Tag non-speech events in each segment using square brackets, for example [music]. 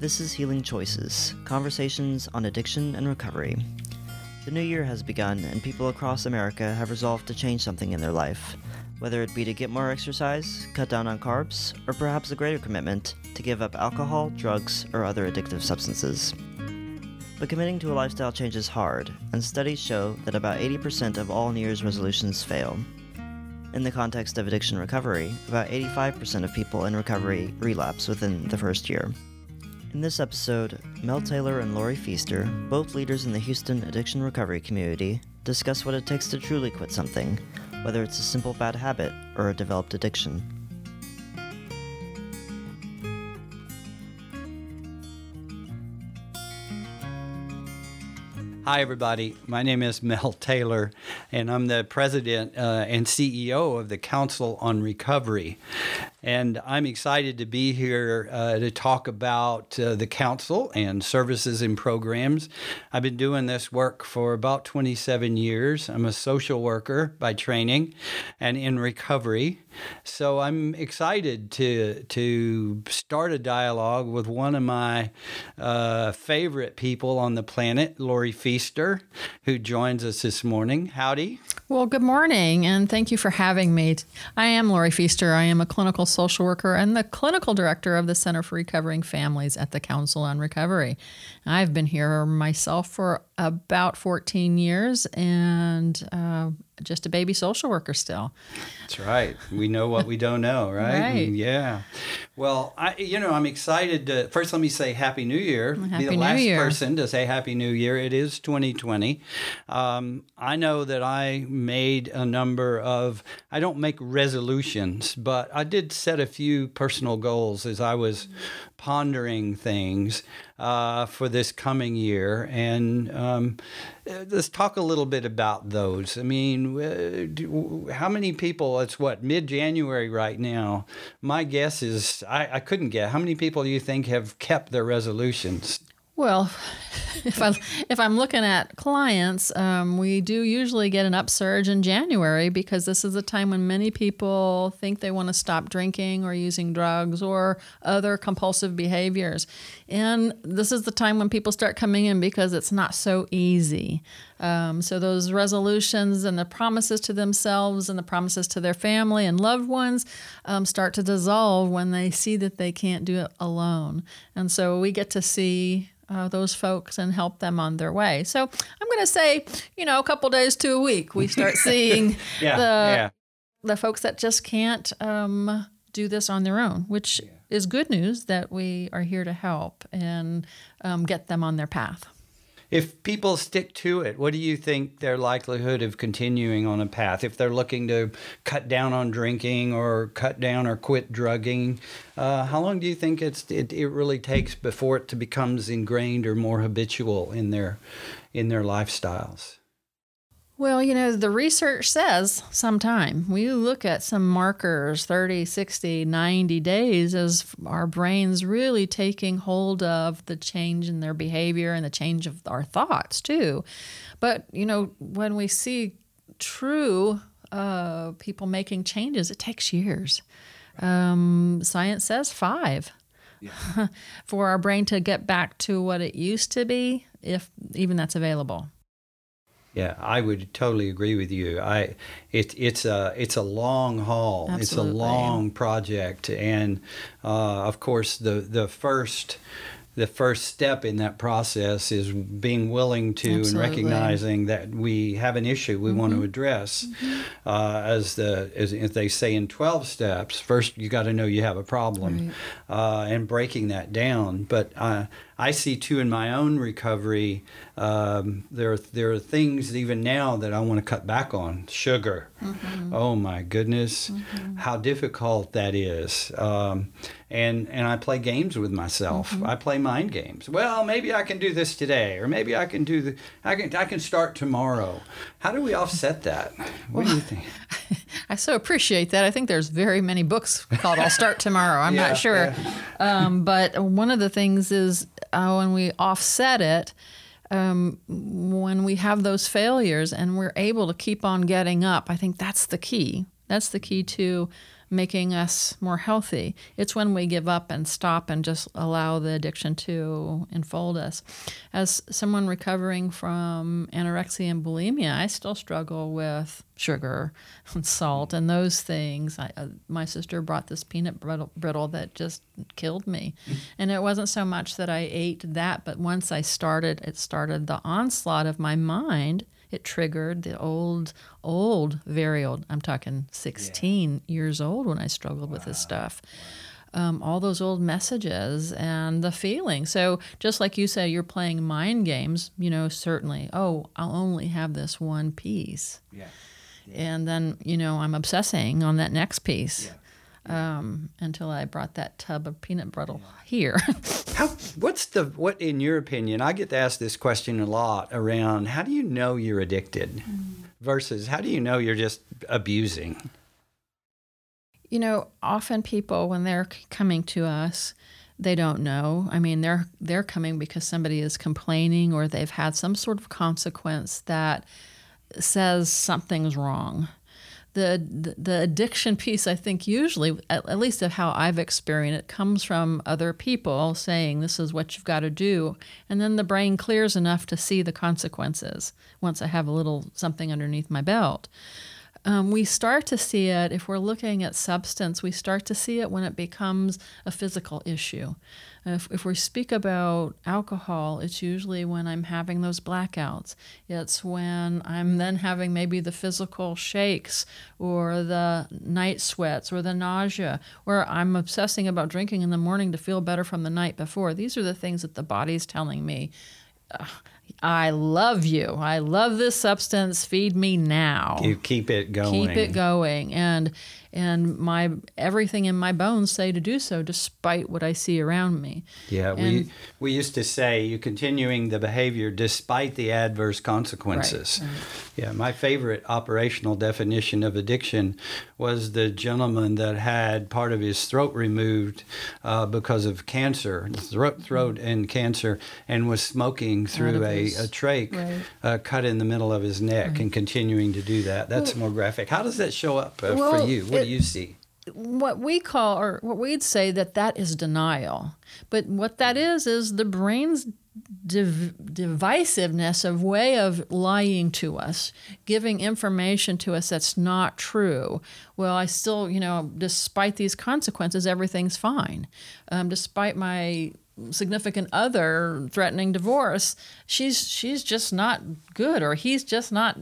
This is Healing Choices Conversations on Addiction and Recovery. The new year has begun, and people across America have resolved to change something in their life, whether it be to get more exercise, cut down on carbs, or perhaps a greater commitment to give up alcohol, drugs, or other addictive substances. But committing to a lifestyle change is hard, and studies show that about 80% of all New Year's resolutions fail. In the context of addiction recovery, about 85% of people in recovery relapse within the first year. In this episode, Mel Taylor and Lori Fiester, both leaders in the Houston addiction recovery community, discuss what it takes to truly quit something, whether it's a simple bad habit or a developed addiction. Hi, everybody. My name is Mel Taylor, and I'm the president uh, and CEO of the Council on Recovery. And I'm excited to be here uh, to talk about uh, the council and services and programs. I've been doing this work for about 27 years. I'm a social worker by training and in recovery. So I'm excited to to start a dialogue with one of my uh, favorite people on the planet, Lori Fiester, who joins us this morning. Howdy. Well, good morning, and thank you for having me. I am Lori Fiester. I am a clinical social worker and the clinical director of the Center for Recovering Families at the Council on Recovery. I've been here myself for about 14 years and uh, just a baby social worker still. That's right. We know what we don't know, right? [laughs] right. Yeah. Well, I, you know, I'm excited to first. Let me say Happy New Year. Happy Be the last Year. person to say Happy New Year. It is 2020. Um, I know that I made a number of. I don't make resolutions, but I did set a few personal goals as I was pondering things uh, for this coming year. And um, let's talk a little bit about those. I mean, uh, how many people? It's what mid January right now. My guess is I, I couldn't get. How many people do you think have kept their resolutions? Well, [laughs] if I if I'm looking at clients, um, we do usually get an upsurge in January because this is a time when many people think they want to stop drinking or using drugs or other compulsive behaviors, and this is the time when people start coming in because it's not so easy. Um, so those resolutions and the promises to themselves and the promises to their family and loved ones um, start to dissolve when they see that they can't do it alone, and so we get to see uh, those folks and help them on their way. So I'm going to say, you know, a couple days to a week, we start [laughs] seeing Yeah, the yeah. the folks that just can't um, do this on their own, which is good news that we are here to help and um, get them on their path. If people stick to it, what do you think their likelihood of continuing on a path? If they're looking to cut down on drinking or cut down or quit drugging, uh, how long do you think it's it, it really takes before it becomes ingrained or more habitual in their in their lifestyles? Well, you know, the research says sometime. We look at some markers 30, 60, 90 days as our brains really taking hold of the change in their behavior and the change of our thoughts, too. But, you know, when we see true uh, people making changes, it takes years. Um, science says five. [laughs] For our brain to get back to what it used to be, if even that's available. Yeah, I would totally agree with you. I it, it's a it's a long haul. Absolutely. It's a long project, and uh, of course the the first the first step in that process is being willing to and recognizing that we have an issue we want to address. Uh, as the as, as they say in twelve steps, first you got to know you have a problem, uh, and breaking that down. But uh, I see too in my own recovery, um, there are, there are things even now that I want to cut back on. Sugar, oh my goodness, how difficult that is. Um, and and I play games with myself. I play mind games. Well, maybe I can do this today, or maybe I can do the I can I can start tomorrow. How do we offset that? What do you think? [laughs] [laughs] I so appreciate that. I think there's very many books called "I'll Start Tomorrow." I'm Yeah, not sure, um, but one of the things is uh, when we offset it, um, when we have those failures and we're able to keep on getting up. I think that's the key. That's the key to making us more healthy. It's when we give up and stop and just allow the addiction to enfold us. As someone recovering from anorexia and bulimia, I still struggle with sugar and salt and those things. I, uh, my sister brought this peanut brittle, brittle that just killed me. and it wasn't so much that I ate that, but once I started, it started the onslaught of my mind it triggered the old, old, very old. I'm talking 16 yeah. years old when I struggled wow. with this stuff. Um, all those old messages and the feeling. So, just like you say, you're playing mind games, you know, certainly, oh, I'll only have this one piece. Yeah. yeah. And then, you know, I'm obsessing on that next piece. Yeah um, until I brought that tub of peanut brittle here. [laughs] how? What's the what in your opinion? I get to ask this question a lot around. How do you know you're addicted, mm. versus how do you know you're just abusing? You know, often people when they're coming to us, they don't know. I mean, they're they're coming because somebody is complaining or they've had some sort of consequence that says something's wrong the, the addiction piece, I think, usually, at, at, least of how I've experienced it, comes from other people saying this is what you've got to do, and then the brain clears enough to see the consequences once I have a little something underneath my belt. Um, we start to see it if we're looking at substance. We start to see it when it becomes a physical issue. If, if we speak about alcohol, it's usually when I'm having those blackouts. It's when I'm then having maybe the physical shakes or the night sweats or the nausea, or I'm obsessing about drinking in the morning to feel better from the night before. These are the things that the body's telling me. I love you. I love this substance. Feed me now. You keep it going. Keep it going. And and my everything in my bones say to do so despite what I see around me. Yeah, and, we we used to say you continuing the behavior despite the adverse consequences. Right, right. Yeah, my favorite operational definition of addiction was the gentleman that had part of his throat removed uh, because of cancer, throat throat and cancer, and was smoking through a, his, a trach right. uh, cut in the middle of his neck and continuing to do that. That's well, more graphic. How does that show up uh, well, for you? What do you see? What we call, or what we'd say, that that is denial. But what that is is the brain's div- divisiveness of way of lying to us, giving information to us that's not true. Well, I still, you know, despite these consequences, everything's fine. Um, despite my significant other threatening divorce, she's she's just not good, or he's just not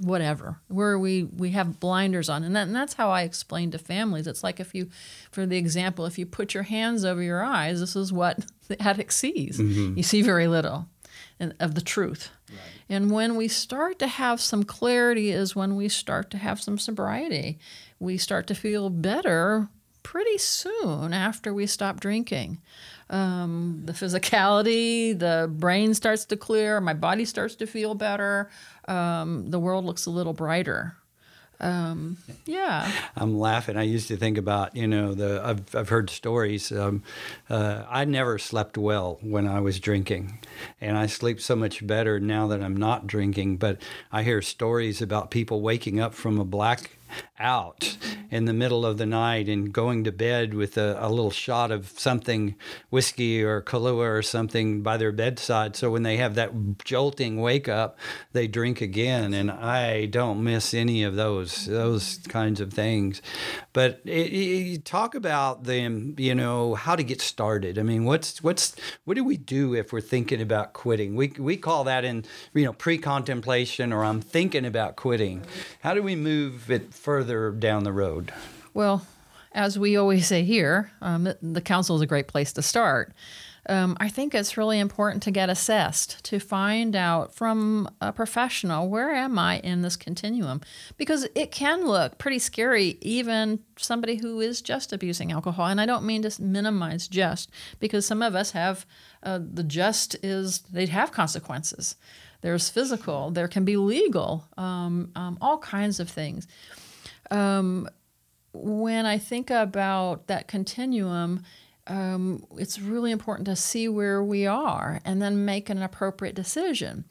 whatever where we we have blinders on. And, that, and that's how i explain to families. It's like if you for the example if you put your hands over your eyes this is what [laughs] the addict sees. Mm-hmm. you see very little of the truth. Right. and when we start to have some clarity is when we start to have some sobriety. We start to feel better pretty soon after we stop drinking um, the physicality, the brain starts to clear, my body starts to feel better, um, the world looks a little brighter. Um, yeah. I'm laughing. I used to think about, you know, the I've, I've heard stories. Um, uh, I never slept well when I was drinking, and I sleep so much better now that I'm not drinking. But I hear stories about people waking up from a black out in the middle of the night and going to bed with a, a, little shot of something, whiskey or Kahlua or something by their bedside. So when they have that jolting wake up, they drink again. And I don't miss any of those those kinds of things. But it, it, talk about them, you know, how to get started. I mean, what's what's what do we do if we're thinking about quitting? We we call that in you know pre-contemplation or I'm thinking about quitting. How do we move it further down the road? Well, as we always say here, um, the council is a great place to start. Um, I think it's really important to get assessed to find out from a professional where am I in this continuum because it can look pretty scary even somebody who is just abusing alcohol and I don't mean to minimize just because some of us have uh, the just is they have consequences there's physical there can be legal um, um, all kinds of things um, when I think about that continuum, um, it's really important to see where we are and then make an appropriate decision.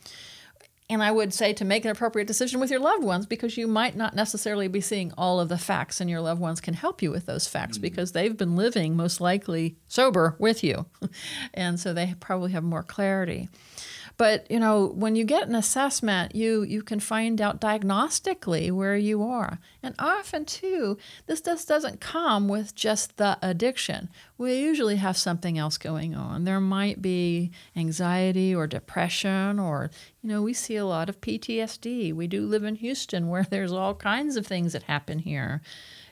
and I would say to make an appropriate decision with your loved ones because you might not necessarily be seeing all of the facts, and your loved ones can help you with those facts mm. because they've been living most likely sober with you. [laughs] and so they probably have more clarity. But you know, when you get an assessment, you you can find out diagnostically where you are. And often too, this just doesn't come with just the addiction. We usually have something else going on. There might be anxiety or depression or you know, we see a lot of PTSD. We do live in Houston where [laughs] there's all kinds of things that happen here.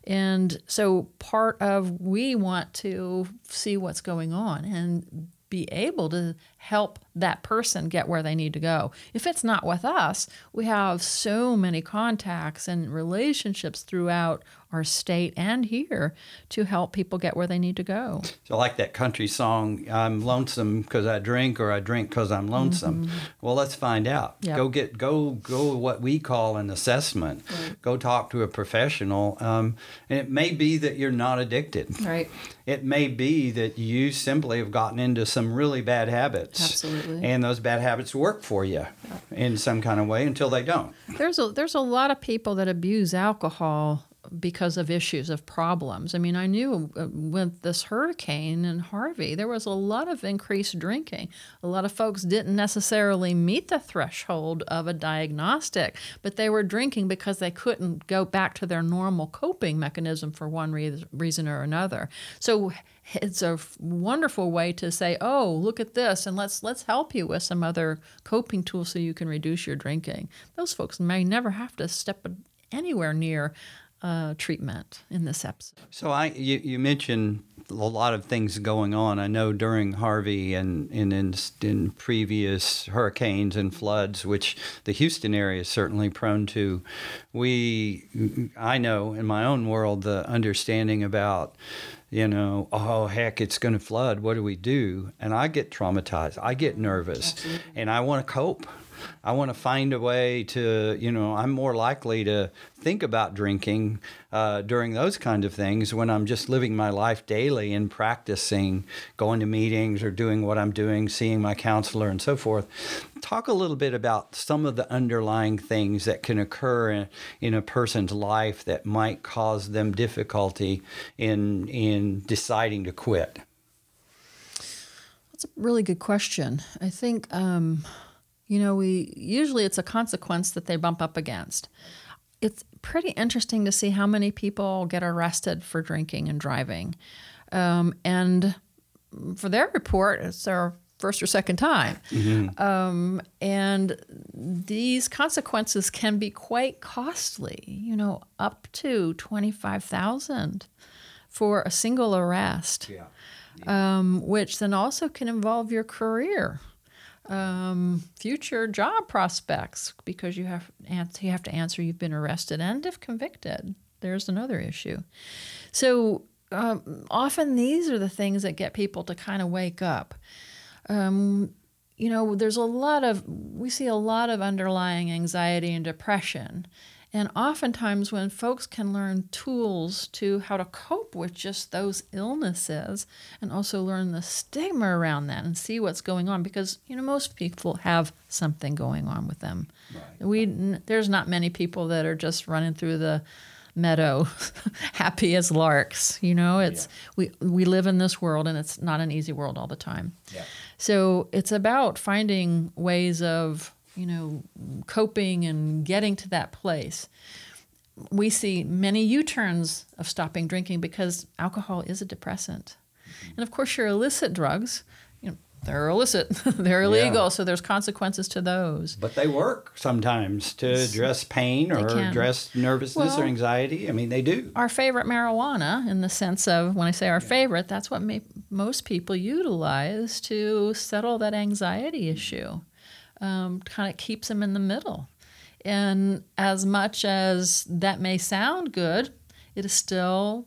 And so part of we want to see what's going on and be able to help that person get where they need to go. If it's not with us, we have so many contacts and relationships throughout our state and here to help people get where they need to go. So, I like that country song, I'm lonesome because I drink or I drink because I'm lonesome. Mm-hmm. Well, let's find out. Yep. Go get, go, go what we call an assessment. Right. Go talk to a professional. Um, and it may be that you're not addicted. Right. It may be that you simply have gotten into some really bad habits. Absolutely. And those bad habits work for you in some kind of way until they don't. There's a, there's a lot of people that abuse alcohol because of issues of problems. I mean, I knew uh, with this hurricane and Harvey, there was a lot of increased drinking. A lot of folks didn't necessarily meet the threshold of a diagnostic, but they were drinking because they couldn't go back to their normal coping mechanism for one re- reason or another. So it's a wonderful way to say, "Oh, look at this, and let's let's help you with some other coping tools so you can reduce your drinking." Those folks may never have to step anywhere near uh, treatment in this episode. So I, you, you mentioned a lot of things going on. I know during Harvey and, and in, in previous hurricanes and floods, which the Houston area is certainly prone to, we, I know in my own world, the understanding about you know, oh heck, it's going to flood. What do we do? And I get traumatized. I get nervous, Absolutely. and I want to cope. I want to find a way to, you know, I'm more likely to think about drinking uh, during those kinds of things when I'm just living my life daily and practicing, going to meetings or doing what I'm doing, seeing my counselor and so forth. Talk a little bit about some of the underlying things that can occur in, in a person's life that might cause them difficulty in in deciding to quit. That's a really good question. I think. Um, you know, we usually it's a consequence that they bump up against. It's pretty interesting to see how many people get arrested for drinking and driving. Um, and for their report, it's their first or second time. Mm-hmm. Um, and these consequences can be quite costly, you know, up to 25,000 for a single arrest. Yeah. Yeah. Um, which then also can involve your career um, future job prospects because you have you have to answer you've been arrested and if convicted. There's another issue. So um, often these are the things that get people to kind of wake up. Um, you know, there's a lot of we see a lot of underlying anxiety and depression and oftentimes, when folks can learn tools to how to cope with just those illnesses and also learn the stigma around that and see what's going on, because you know most people have something going on with them. Right. We there's not many people that are just running through the meadow [laughs] happy as larks you know it's yeah. we we live in this world and it's not an easy world all the time yeah. so it's about finding ways of you know, coping and getting to that place. We see many U turns of stopping drinking because alcohol is a depressant. And of course, your illicit drugs, you know, they're illicit, [laughs] they're illegal, yeah. so there's consequences to those. But they work sometimes to address pain or address nervousness well, or anxiety. I mean, they do. Our favorite marijuana, in the sense of when I say our yeah. favorite, that's what may, most people utilize to settle that anxiety issue um, kind of keeps them in the middle. And as much as that may sound good, it is still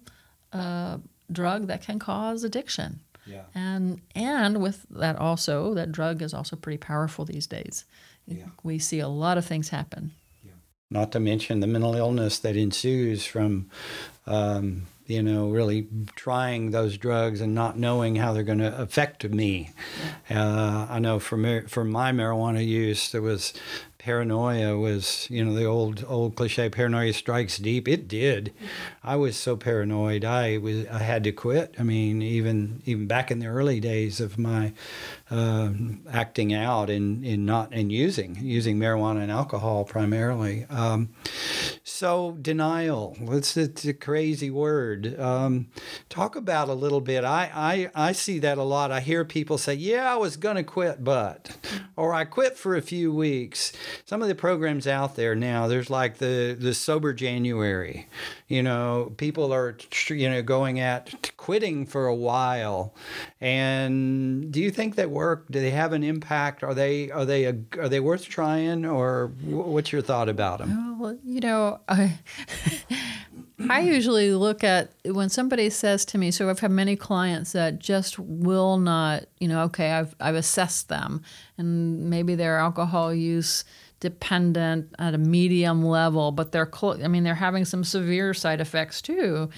a drug that can cause addiction. Yeah. And and with that also, that drug is also pretty powerful these days. Yeah. We see a lot of things happen. Yeah. Not to mention the mental illness that ensues from um, you know, really trying those drugs and not knowing how they're going to affect me. Uh, I know for for my marijuana use, there was paranoia was, you know, the old old cliche paranoia strikes deep. It did. I was so paranoid. I was I had to quit. I mean, even even back in the early days of my uh, acting out and in, in not and using using marijuana and alcohol primarily. Um, so denial. It's, it's a crazy word. Um, talk about a little bit. I, I I see that a lot. I hear people say, "Yeah, I was gonna quit, but," or "I quit for a few weeks." Some of the programs out there now, there's like the the sober January. You know, people are you know going at quitting for a while. And do you think that work? Do they have an impact? Are they are they a, are they worth trying? Or what's your thought about them? Oh, well, you know, I. [laughs] I usually look at when somebody says to me, so I've had many clients that just will not, you know, okay, I've, I've assessed them and maybe their alcohol use dependent at a medium level, but they're, cl- I mean, they're having some severe side effects too,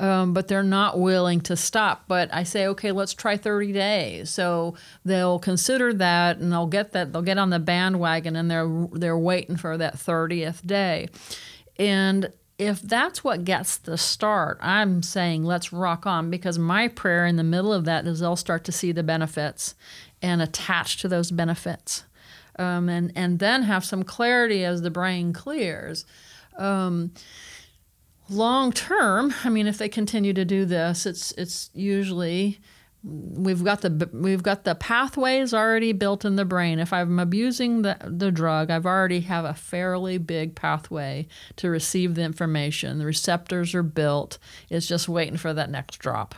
right. um, but they're not willing to stop. But I say, okay, let's try 30 days. So they'll consider that and they'll get that, they'll get on the bandwagon and they're, they're waiting for that 30th day. And if that's what gets the start, I'm saying let's rock on because my prayer in the middle of that is they'll start to see the benefits and attach to those benefits um, and and then have some clarity as the brain clears. Um, long term, I mean, if they continue to do this, it's it's usually we've got the we've got the pathways already built in the brain. If I'm abusing the the drug, I've already have a fairly big pathway to receive the information. The receptors are built. It's just waiting for that next drop.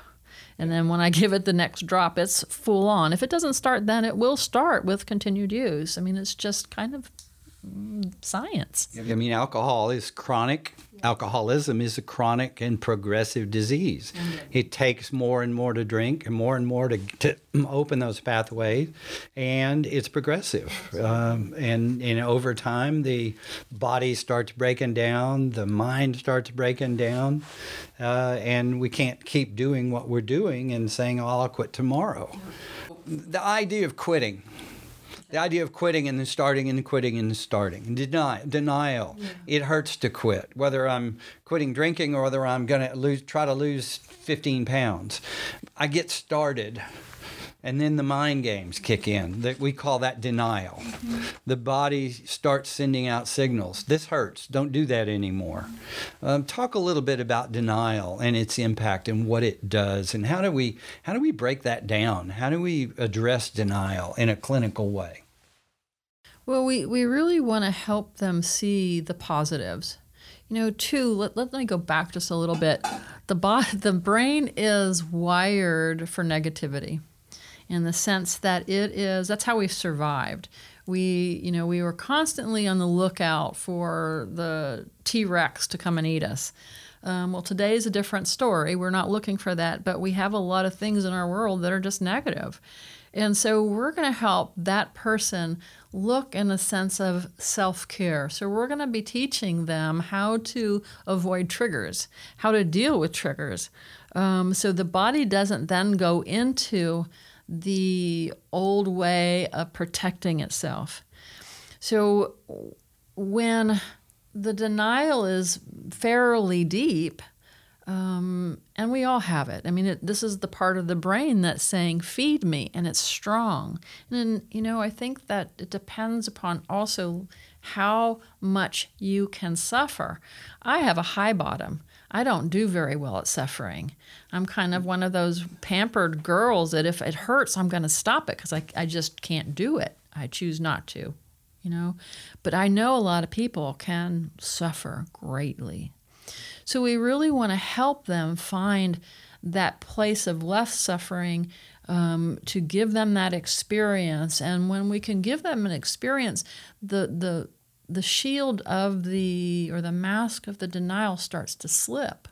And then when I [laughs] give it the next drop, it's full on. If it doesn't start then, it will start with continued use. I mean, it's just kind of science. I mean, alcohol is chronic. Alcoholism is a chronic and progressive disease. It takes more and more to drink and more and more to, to open those pathways, and it's progressive. Um, and, and over time, the body starts breaking down, the mind starts breaking down, uh, and we can't keep doing what we're doing and saying, oh, I'll quit tomorrow. The idea of quitting the idea of quitting and then starting and quitting and starting. Deny, denial. Yeah. It hurts to quit, whether I'm quitting drinking or whether I'm going to lose, try to lose 15 pounds. I get started and then the mind games kick in that we call that denial. Mm-hmm. the body starts sending out signals. This hurts. Don't do that anymore. Um, talk a little bit about denial and its impact and what it does. And how do we how do we break that down? How do we address denial in a clinical way? Well we, we really want to help them see the positives. You know, too, let, let me go back just a little bit. The, bo- [laughs] the brain is wired for negativity in the sense that it is that's how we've survived. We, you know, we were constantly on the lookout for the T Rex to come and eat us. Um, well, today is a different story. We're not looking for that, but we have a lot of things in our world that are just negative. And so we're going to help that person look in a sense of self care. So we're going to be teaching them how to avoid triggers, how to deal with triggers. Um, so the body doesn't then go into the old way of protecting itself. So when the denial is fairly deep, um, and we all have it. I mean, it, this is the part of the brain that's saying, feed me, and it's strong. And, you know, I think that it depends upon also how much you can suffer. I have a high bottom. I don't do very well at suffering. I'm kind of one of those pampered girls that if it hurts, I'm going to stop it because I, I just can't do it. I choose not to, you know. But I know a lot of people can suffer greatly. So we really want to help them find that place of less suffering um, to give them that experience. And when we can give them an experience, the, the, the shield of the, or the mask of the denial starts to slip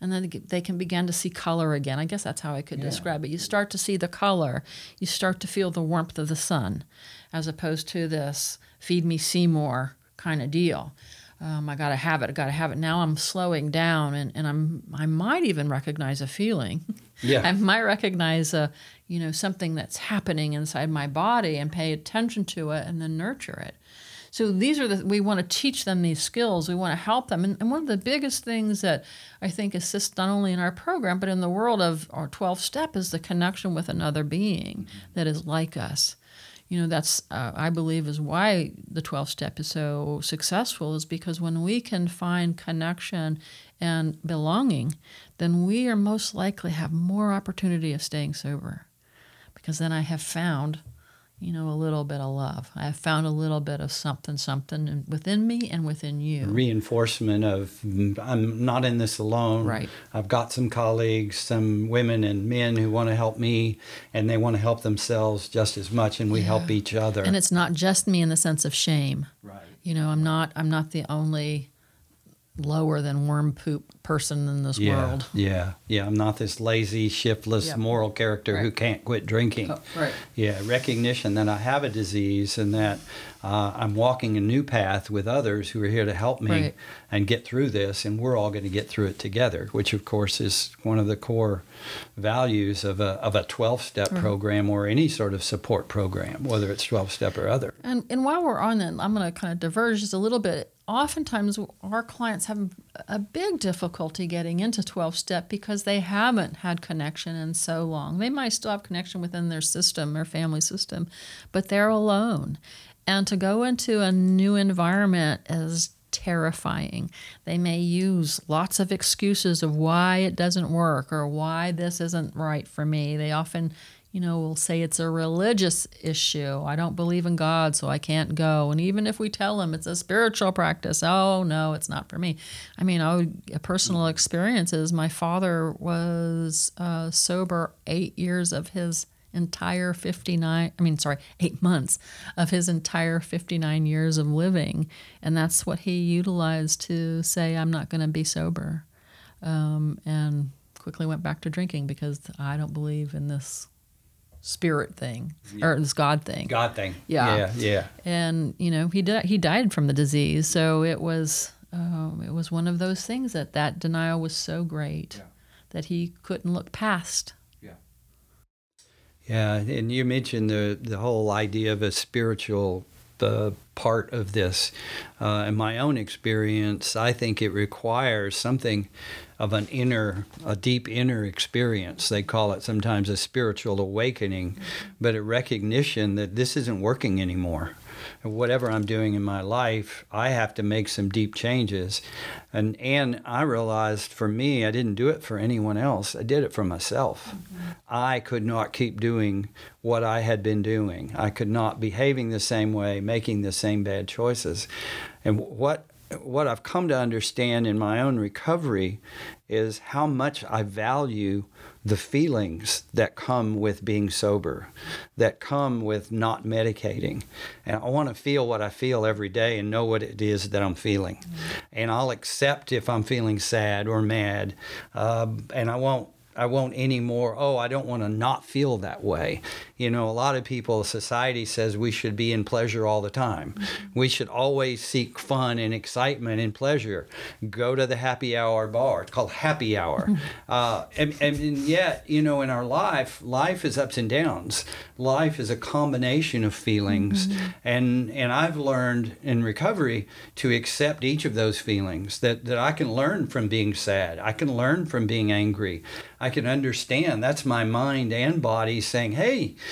and then they can begin to see color again. I guess that's how I could yeah. describe it. You start to see the color, you start to feel the warmth of the sun, as opposed to this feed me Seymour kind of deal. Um, I got to have it. I got to have it. Now I'm slowing down, and, and I'm I might even recognize a feeling. [laughs] Yeah, I might recognize a you know something that's happening inside my body and pay attention to it and then nurture it. So these are the we want to teach them these skills. We want to help them. And, and one of the biggest things that I think assists not only in our program but in the world of our 12 step is the connection with another being that is like us. You know, that's uh, I believe is why the 12 step is so successful is because when we can find connection and belonging, then we are most likely have more opportunity of staying sober. Because then I have found you know, a little bit of love. I have found a little bit of something, something within me and within you. Reinforcement of I'm not in this alone. Right. I've got some colleagues, some women and men who want to help me, and they want to help themselves just as much, and we Yeah. help each other. And it's not just me in the sense of shame. right. You know, I'm not. I'm not the only lower than worm poop person in this Yeah, world. yeah, yeah. I'm not this lazy, shiftless, Yeah. moral character who can't quit drinking. Oh, right. Yeah, recognition that I have a disease and that uh, I'm walking a new path with others who are here to help me Right. and get through this, and we're all going to get through it together. Which, of course, is one of the core values of a of a 12 step program or any sort of support program, whether it's 12 step or other. And and while we're on that, I'm going to kind of diverge just a little bit. Oftentimes, our clients have a big difficulty getting into 12 step because they haven't had connection in so long. They might still have connection within their system, their family system, but they're alone. And to go into a new environment is terrifying. They may use lots of excuses of why it doesn't work or why this isn't right for me. They often, you know, will say it's a religious issue. I don't believe in God, so I can't go. And even if we tell them it's a spiritual practice, oh no, it's not for me. I mean, I would, a personal experience is my father was uh, sober eight years of his entire 59 i mean sorry eight months of his entire 59 years of living and that's what he utilized to say i'm not going to be sober um, and quickly went back to drinking because i don't believe in this spirit thing or this god thing God thing. Yeah. yeah, yeah. and you know he died he died from the disease so it was um, it was one of those things that that denial was so great that he couldn't look past Yeah. Yeah, and you mentioned the the whole idea of a spiritual uh, part of this. Uh, in my own experience, I think it requires something of an inner, a deep inner experience. They call it sometimes a spiritual awakening, but a recognition that this isn't working anymore. Whatever I'm doing in my life, I have to make some deep changes. And and I realized for me, I didn't do it for anyone else. I did it for myself. Mm-hmm. I could not keep doing what I had been doing. I could not behaving the same way, making the same bad choices. And what what I've come to understand in my own recovery is how much I value the feelings that come with being sober, that come with not medicating. And I want to feel what I feel every day and know what it is that I'm feeling. And I'll accept if I'm feeling sad or mad. Uh, and I won't I won't anymore. Oh, I don't want to not feel that way. You know, a lot of people, society says we should be in pleasure all the time. Mm-hmm. We should always seek fun and excitement and pleasure. Go to the happy hour bar. It's called happy hour. Mm-hmm. Uh, and, and, and yet, you know, in our life, life is ups and downs. Life is a combination of feelings. Mm-hmm. And, and I've learned in recovery to accept each of those feelings, that, that I can learn from being sad. I can learn from being angry. I can understand that's my mind and body saying, hey,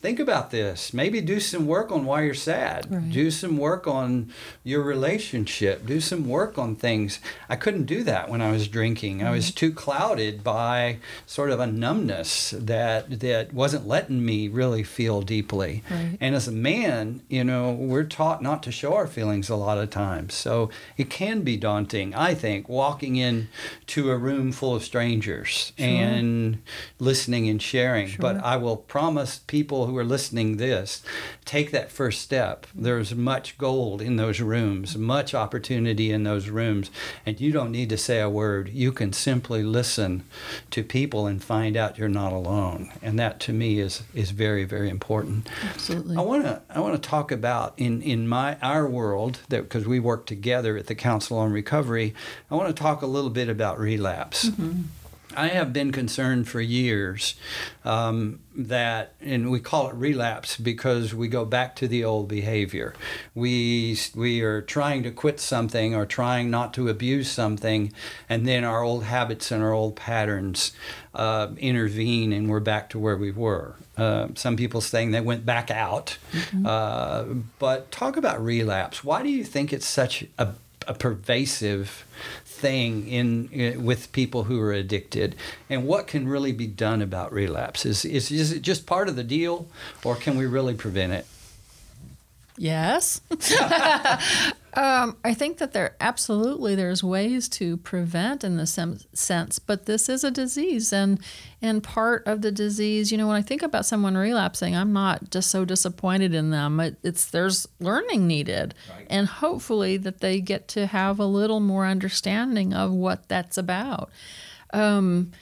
think about this. Maybe do some work on why you're sad. Right. Do some work on your relationship. Do some work on things. I couldn't do that when I was drinking. I was mm-hmm. too clouded by sort of a numbness that that wasn't letting me really feel deeply. Right. And as a man, you know, we're taught not to show our feelings a lot of times. So it can be daunting, I think, walking in to a room full of strangers and listening and sharing. But I will promise people who are listening this, take that first step. There's much gold in those rooms, much opportunity in those rooms, and you don't need to say a word. You can simply listen to people and find out you're not alone. And that to me is is very very important. absolutely I want to I want to talk about in in my our world that because we work together at the Council on Recovery. I want to talk a little bit about relapse. Mm-hmm. I have been concerned for years um, that, and we call it relapse because we go back to the old behavior. We we are trying to quit something or trying not to abuse something, and then our old habits and our old patterns uh, intervene, and we're back to where we were. Uh, some people saying they went back out, mm-hmm. uh, but talk about relapse. Why do you think it's such a, a pervasive thing in, in, with people who are addicted. And what can really be done about relapse? Is, is, is it just part of the deal or can we really prevent it? Yes [laughs] um, i think that there absolutely there's ways to prevent in the sense but this is a disease and and part of the disease you know when i think about someone relapsing i'm not just so disappointed in them it, it's there's learning needed right. and hopefully that they get to have a little more understanding of what that's about um,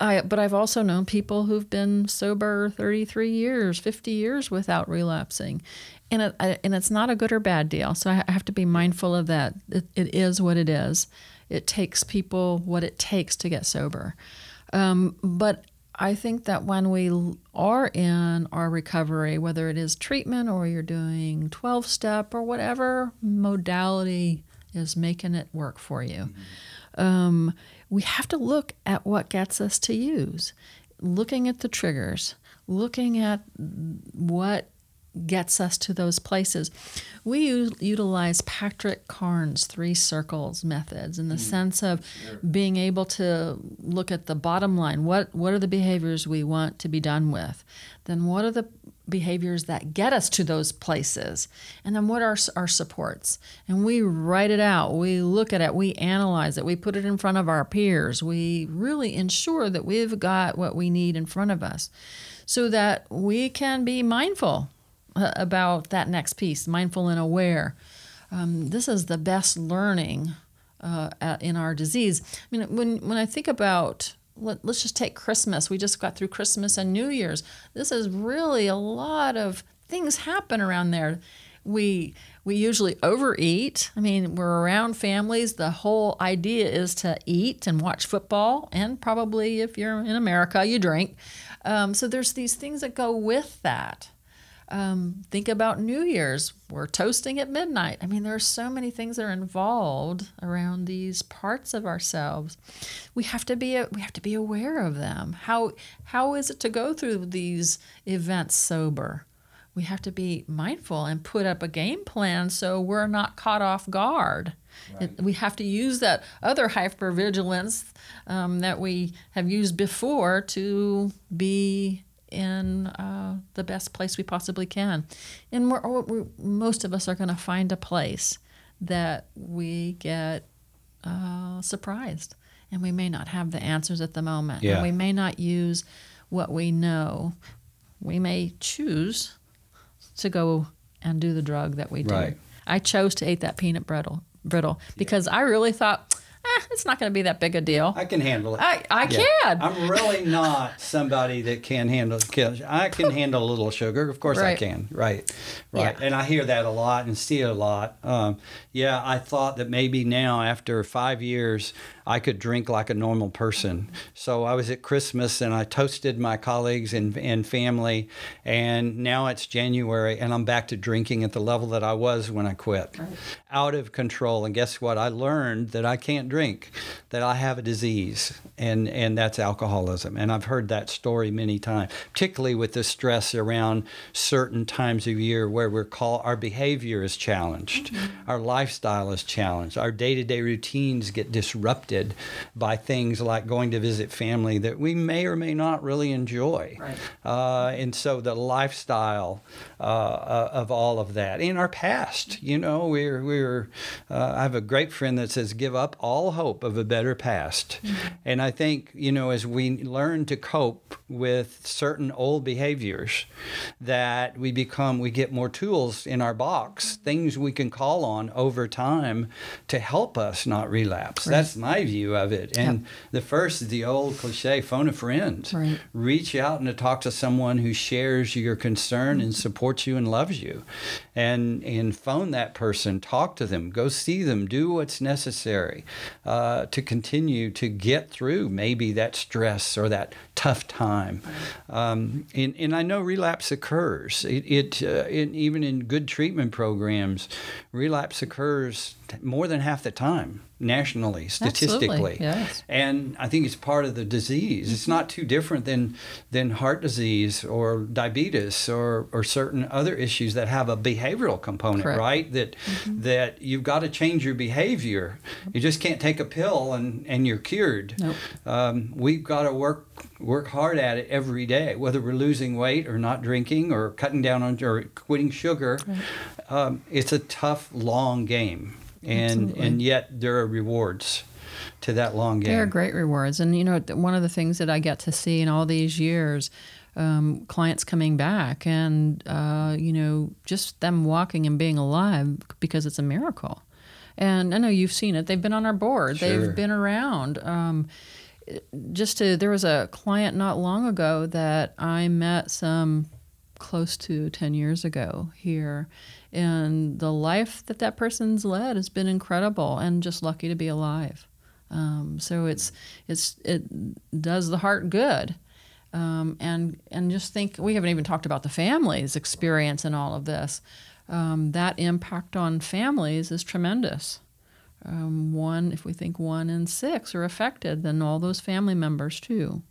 I, but I've also known people who've been sober 33 years, 50 years without relapsing. And, it, and it's not a good or bad deal. So I have to be mindful of that. It, it is what it is. It takes people what it takes to get sober. Um, but I think that when we are in our recovery, whether it is treatment or you're doing 12 step or whatever modality is making it work for you, um, we have to look at what gets us to use, looking at the triggers, looking at what gets us to those places. We u- utilize Patrick Carnes' three circles methods in the mm. sense of sure. being able to look at the bottom line. What what are the behaviors we want to be done with? Then what are the behaviors that get us to those places and then what are our supports and we write it out we look at it we analyze it we put it in front of our peers we really ensure that we've got what we need in front of us so that we can be mindful about that next piece, mindful and aware. Um, this is the best learning uh, in our disease. I mean, when when I think about let, us just take Christmas. We just got through Christmas and New Year's. This is really a lot of things happen around there. We we usually overeat. I mean, we're around families. The whole idea is to eat and watch football, and probably if you're in America, you drink. Um, so there's these things that go with that. Um, think about New Year's. We're toasting at midnight. I mean, there are so many things that are involved around these parts of ourselves. We have to be we have to be aware of them. How how is it to go through these events sober? We have to be mindful and put up a game plan so we're not caught off guard. Right. It, we have to use that other hypervigilance um, that we have used before to be in uh, the best place we possibly can. And we're, we're, most of us are going to find a place that we get uh, surprised. And we may not have the answers at the moment. Yeah. And we may not use what we know. We may choose to go and do the drug that we do. Right. I chose to eat that peanut brittle, brittle because yeah. I really thought [laughs] it's not going to be that big a deal. I can handle it. I, I yeah. can. I'm really [laughs] not somebody that can handle. I can [laughs] handle a little sugar. Of course right. I can. Right. Right. Yeah. And I hear that a lot and see it a lot. Um, yeah, I thought that maybe now after five years, I could drink like a normal person. So I was at Christmas and I toasted my colleagues and, and family. And now it's January and I'm back to drinking at the level that I was when I quit. Right. Out of control. And guess what? I learned that I can't drink, that I have a disease, and, and that's alcoholism. And I've heard that story many times, particularly with the stress around certain times of year where we're called, our behavior is challenged, mm-hmm. our lifestyle is challenged, our day to day routines get disrupted by things like going to visit family that we may or may not really enjoy. Right. Uh, and so the lifestyle uh, uh, of all of that in our past, you know, we're, we're uh, I have a great friend that says, give up all hope of a better past. Mm-hmm. And I think, you know, as we learn to cope with certain old behaviors that we become we get more tools in our box things we can call on over time to help us not relapse. Right. that's my view of it. And the first is the old cliche phone a friend. Right. reach out and to talk to someone who shares your concern and supports you and loves you. And and phone that person talk to them go see them do what's necessary uh, to continue to get through maybe that stress or that tough time um, and, and I know relapse occurs. It, it uh, in, even in good treatment programs relapse occurs more than half the time nationally statistically yes. and I think it's part of the disease. It's not too different than than heart disease or diabetes or or certain other issues that have a behavioral component, Correct. right? That that you've got to change your behavior. You just can't take a pill and and you're cured. Nope. Um, we've got to work work hard at it every day, whether we're losing weight or not drinking or cutting down on or quitting sugar. Um, it's a tough, long game, and Absolutely. and yet there are rewards to that long game. They are great rewards. And, you know, one of the things that I get to see in all these years, um, clients coming back and, uh, you know, just them walking and being alive because it's a miracle. And I know you've seen it. They've been on our board, Sure. they've been around. Um, just to, there was a client not long ago that I met some close to 10 years ago here. And the life that that person's led has been incredible and just lucky to be alive. Um, so it's it's it does the heart good, um, and and just think we haven't even talked about the family's experience in all of this. Um, that impact on families is tremendous. Um, one, if we think one in six are affected, then all those family members too.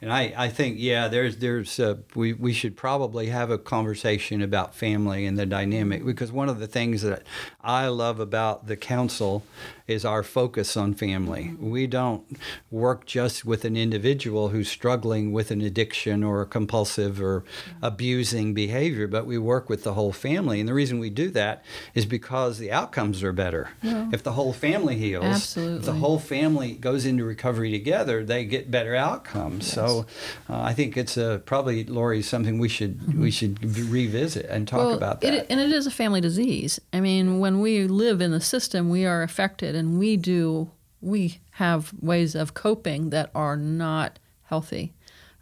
And I, I think yeah, there's there's uh, we we should probably have a conversation about family and the dynamic because one of the things that I love about the council is our focus on family. We don't work just with an individual who's struggling with an addiction or a compulsive or abusing behavior, but we work with the whole family. And the reason we do that is because the outcomes are better. Yeah. If the whole family heals, if the whole family goes into recovery together, they get better outcomes. So uh, I think it's a, probably Lori something we should we should revisit and talk about that. Mm-hmm. It, and it is a family disease. I mean, when we live in the system, we are affected, and we do we have ways of coping that are not healthy.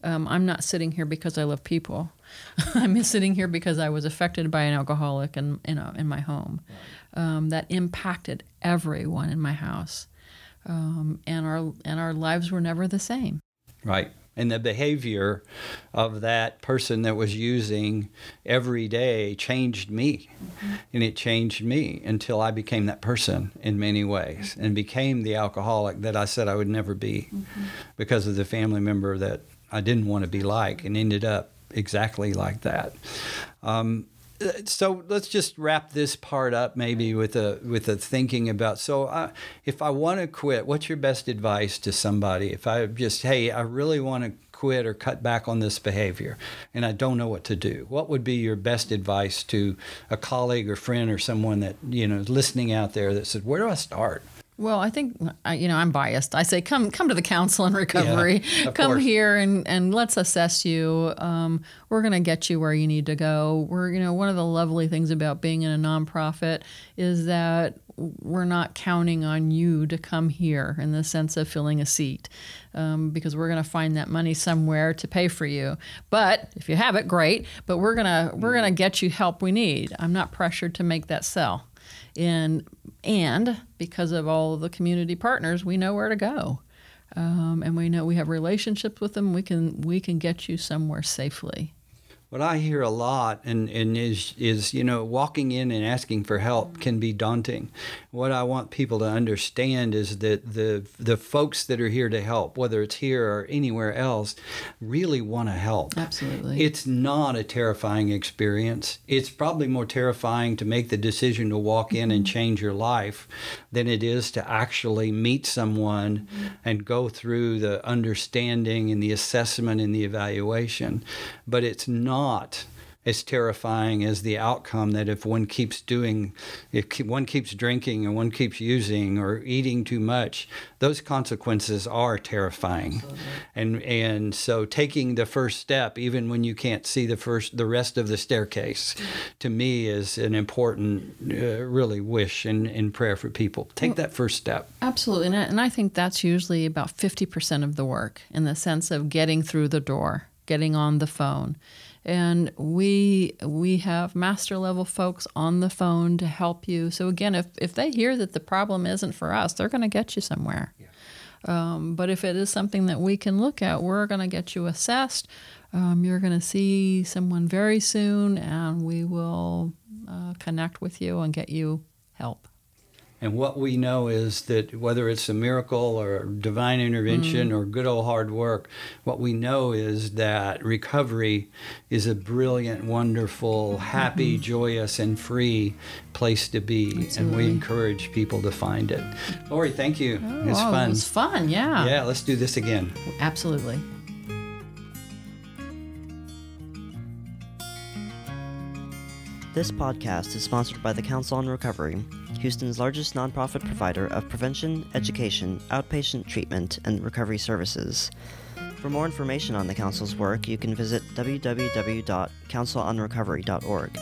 Um, I'm not sitting here because I love people. [laughs] I'm sitting here because I was affected by an alcoholic in in, a, in my home. Um, that impacted everyone in my house, um, and our and our lives were never the same. Right. And the behavior of that person that was using every day changed me. Mm-hmm. And it changed me until I became that person in many ways mm-hmm. and became the alcoholic that I said I would never be mm-hmm. because of the family member that I didn't want to be like and ended up exactly like that. Um, so let's just wrap this part up maybe with a with a thinking about so uh, if I want to quit what's your best advice to somebody? If I just hey I really want to quit or cut back on this behavior and I don't know what to do what would be your best advice to a colleague or friend or someone that you know is listening out there that said where do I start Well, I think I, you know I'm biased. I say come come to the council and recovery. of [laughs] come course. here and and let's assess you. Um, we're going to get you where you need to go. We're you know one of the lovely things about being in a nonprofit is that we're not counting on you to come here in the sense of filling a seat um, because we're going to find that money somewhere to pay for you. But if you have it, great. But we're gonna we're gonna get you help we need. I'm not pressured to make that sell and and because of all the community partners, we know where to go, um, and we know we have relationships with them. We can we can get you somewhere safely. What I hear a lot and, and is is you know walking in and asking for help mm-hmm. can be daunting. What I want people to understand is that the the folks that are here to help, whether it's here or anywhere else, really want to help. Absolutely. It's not a terrifying experience. It's probably more terrifying to make the decision to walk in and mm-hmm. change your life than it is to actually meet someone mm-hmm. and go through the understanding and the assessment and the evaluation. But it's not as terrifying as the outcome that if one keeps doing, if one keeps drinking or one keeps using or eating too much, those consequences are terrifying. Absolutely. And and so taking the first step, even when you can't see the first, the rest of the staircase, to me is an important, uh, really wish and, and prayer for people. Take well, that first step. Absolutely, and I, and I think that's usually about fifty percent of the work in the sense of getting through the door, getting on the phone and we we have master level folks on the phone to help you. So again if, if they hear that the problem isn't for us they're going to get you somewhere. Yeah. um, but if it is something that we can look at we're going to get you assessed. Um, you're going to see someone very soon and we will uh, connect with you and get you help and what we know is that whether it's a miracle or divine intervention mm. or good old hard work, what we know is that recovery is a brilliant, wonderful, happy, mm-hmm. joyous, and free place to be. Absolutely. And we encourage people to find it. Lori, thank you. Oh, it's fun. It was fun, yeah. Yeah, let's do this again. Absolutely. This podcast is sponsored by the Council on Recovery, Houston's largest nonprofit provider of prevention, education, outpatient treatment, and recovery services. For more information on the Council's work, you can visit www.councilonrecovery.org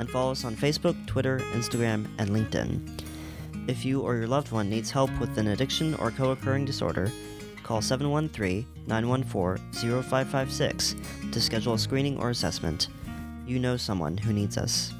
and follow us on Facebook, Twitter, Instagram, and LinkedIn. If you or your loved one needs help with an addiction or co occurring disorder, call 713 914 0556 to schedule a screening or assessment you know someone who needs us.